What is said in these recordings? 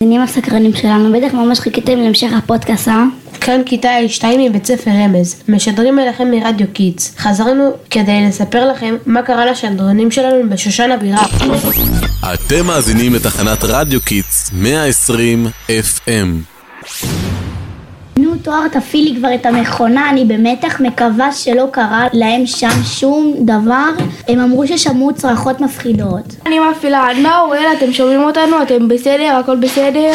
המאזינים הסקרנים שלנו, בטח ממש חיכיתם להמשך הפודקאסט, אה? כאן כיתה ל2 מבית ספר רמז, משדרים אליכם מרדיו קיטס. חזרנו כדי לספר לכם מה קרה לשדרנים שלנו בשושן הבירה. אתם מאזינים לתחנת רדיו קידס 120 FM. תואר תפעילי כבר את המכונה, אני במתח מקווה שלא קרה להם שם שום דבר. הם אמרו ששמעו צרחות מפחידות. אני מפעילה, מה אוראל, אתם שומעים אותנו? אתם בסדר? הכל בסדר?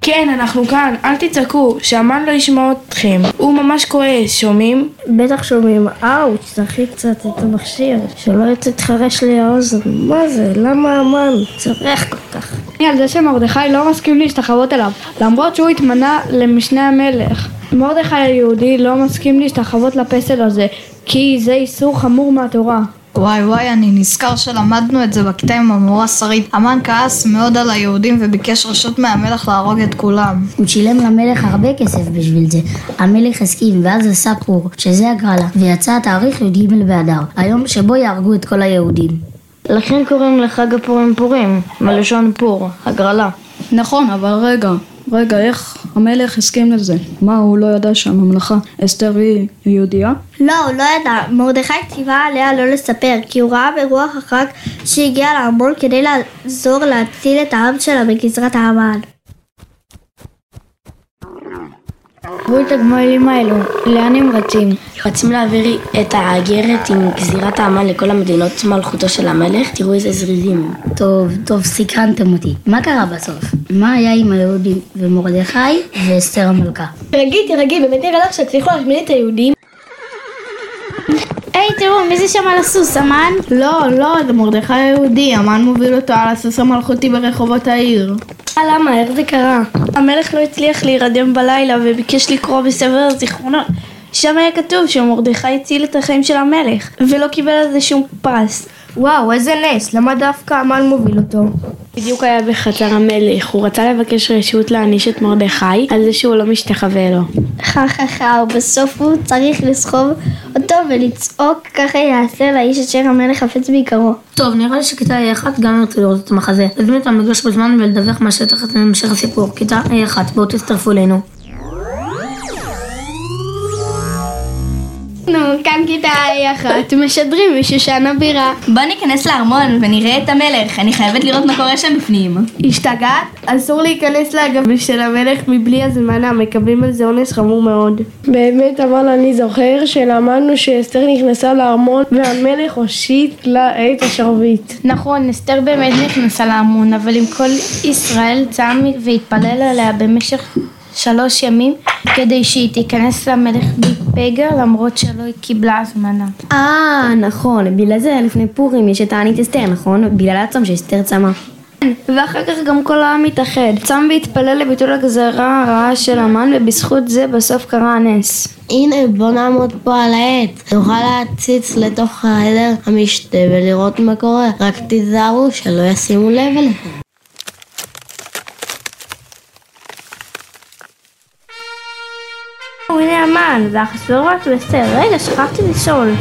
כן, אנחנו כאן, אל תצעקו, שאמן לא ישמע אתכם. הוא ממש כועס, שומעים? בטח שומעים, אאוץ', תכי קצת את המכשיר, שלא תתחרש לי האוזן. מה זה? למה אמן צורך כל כך? על זה שמרדכי לא מסכים להשתחוות אליו, למרות שהוא התמנה למשנה המלך. מרדכי היהודי לא מסכים להשתחוות לפסל הזה, כי זה איסור חמור מהתורה. וואי וואי, אני נזכר שלמדנו את זה בכיתה עם המורה שרית. המן כעס מאוד על היהודים וביקש רשות מהמלך להרוג את כולם. הוא שילם למלך הרבה כסף בשביל זה. המלך הסכים, ואז עשה פור, שזה הגרלה, ויצא התאריך י"ג באדר, היום שבו יהרגו את כל היהודים. לכן קוראים לחג הפורים פורים, מלשון פור, הגרלה. נכון, אבל רגע, רגע, איך המלך הסכים לזה? מה, הוא לא ידע שהממלכה אסתר היא יהודייה? לא, הוא לא ידע. מרדכי ציווה עליה לא לספר, כי הוא ראה ברוח החג שהגיע לארמון כדי לעזור להציל את העם שלה בגזרת האמן. תראו את הגמלים האלו, לאן הם רצים? רצים להעביר את האגרת עם גזירת האמן לכל המדינות מלכותו של המלך, תראו איזה זריזים. טוב, טוב, סקרנתם אותי. מה קרה בסוף? מה היה עם היהודים ומרדכי ואסתר המלכה? תרגי, תרגי, באמת נראה לך שהצליחו להשמיד את היהודים? היי, תראו, מי זה שם על הסוס, אמן? לא, לא, זה מרדכי היהודי, המן מוביל אותו על הסוס המלכותי ברחובות העיר. למה? איך זה קרה? המלך לא הצליח להירדם בלילה וביקש לקרוא בספר הזיכרונות. שם היה כתוב שמרדכי הציל את החיים של המלך, ולא קיבל על זה שום פרס. וואו, איזה נס, למה דווקא המן מוביל אותו? בדיוק היה בחצר המלך, הוא רצה לבקש רשות להעניש את מרדכי על זה שהוא לא משתחווה לו. חה חה חה, ובסוף הוא צריך לסחוב אותו ולצעוק ככה יעשה לאיש אשר המלך חפץ ביקרו. טוב, נראה לי שכיתה A1 גם ירצו לראות את המחזה. להזמין אותם לגלוש בזמן ולדווח מהשטח את המשך הסיפור. כיתה A1, בואו תצטרפו אלינו. נו, כאן כיתה אחת, משדרים משושן הבירה. בוא ניכנס לארמון ונראה את המלך, אני חייבת לראות מה קורה שם בפנים. השתגעת? אסור להיכנס לאגבי של המלך מבלי הזמנה, מקבלים על זה עונש חמור מאוד. באמת, אבל אני זוכר שלמדנו שאסתר נכנסה לארמון והמלך הושיט לה את השרביט. נכון, אסתר באמת נכנסה לארמון, אבל אם כל ישראל צם והתפלל עליה במשך שלוש ימים כדי שהיא תיכנס למלך בפגר למרות שלא קיבלה הזמנה. אה, נכון, בגלל זה לפני פורים יש את תענית אסתר, נכון? בגלל הצום שאסתר צמה. ואחר כך גם כל העם התאחד, צם והתפלל לביטול הגזרה הרעה של המן ובזכות זה בסוף קרה הנס. הנה, בוא נעמוד פה על העץ. נוכל להציץ לתוך העדר המשתה ולראות מה קורה. רק תיזהרו שלא ישימו לב אליכם. הנה המן, ואחשוורוש ואסתר. רגע, שכחתי לשאול.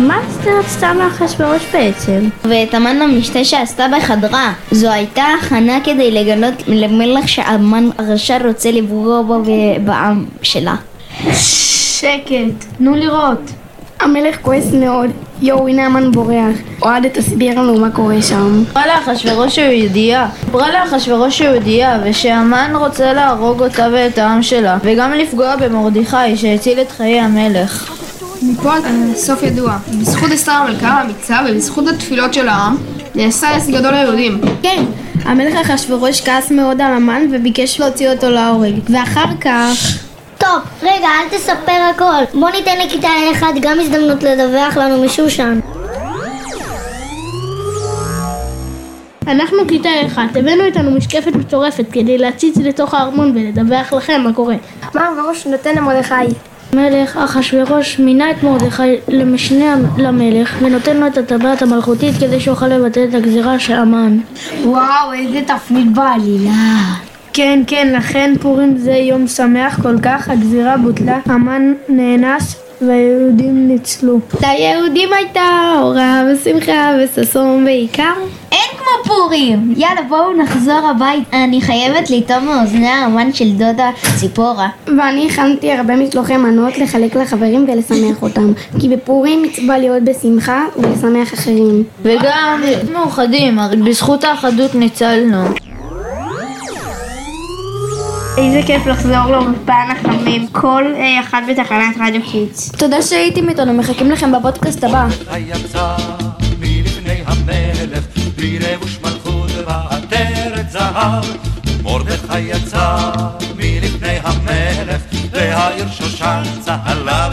מה אסתר רצתה מאחשוורוש בעצם? ואת המן המשתה שעשתה בחדרה. זו הייתה הכנה כדי לגלות למלך שהמן הרשע רוצה לפגוע בו ובעם שלה. שקט, תנו לראות. המלך כועס מאוד. יואו, הנה המן בורח. אוהד, תסביר לנו מה קורה שם. אמרה לאחשוורוש שהוא יהודייה. אמרה לאחשוורוש שהוא יהודייה, ושהמן רוצה להרוג אותה ואת העם שלה, וגם לפגוע במרדכי שהציל את חיי המלך. מפה הסוף ידוע. בזכות אסתר המלכה האמיצה ובזכות התפילות של העם, נעשה עס גדול ליהודים. כן, המלך אחשוורוש כעס מאוד על המן וביקש להוציא אותו להורג. ואחר כך... טוב, רגע, אל תספר הכל. בוא ניתן לכיתה A1 גם הזדמנות לדווח לנו משושן. אנחנו כיתה אחת, הבאנו איתנו משקפת מטורפת כדי להציץ לתוך הארמון ולדווח לכם מה קורה. מה בראש נותן למרדכי? מלך אחשוורוש מינה את מרדכי למשנה למלך ונותן לו את הטבעת המלכותית כדי שיוכל לבטל את הגזירה של המן. וואו, איזה תפנית בעלילה. כן, כן, לכן פורים זה יום שמח כל כך, הגזירה בוטלה, המן נאנס והיהודים ניצלו. ליהודים הייתה אורה ושמחה וששון בעיקר. אין כמו פורים! יאללה בואו נחזור הביתה. אני חייבת לטעום מאוזני האמן של דודה ציפורה. ואני הכנתי הרבה משלוחי מנות לחלק לחברים ולשמח אותם. כי בפורים מצווה להיות בשמחה ולשמח אחרים. וגם מאוחדים, הרי בזכות האחדות ניצלנו. איזה כיף לחזור לאולפן החמים, כל אחד בתחנת רדיו קידס. תודה שהייתם איתנו, מחכים לכם בפודקאסט הבא. מרדכי יצא מלפני המלך, והעיר שושן צהלה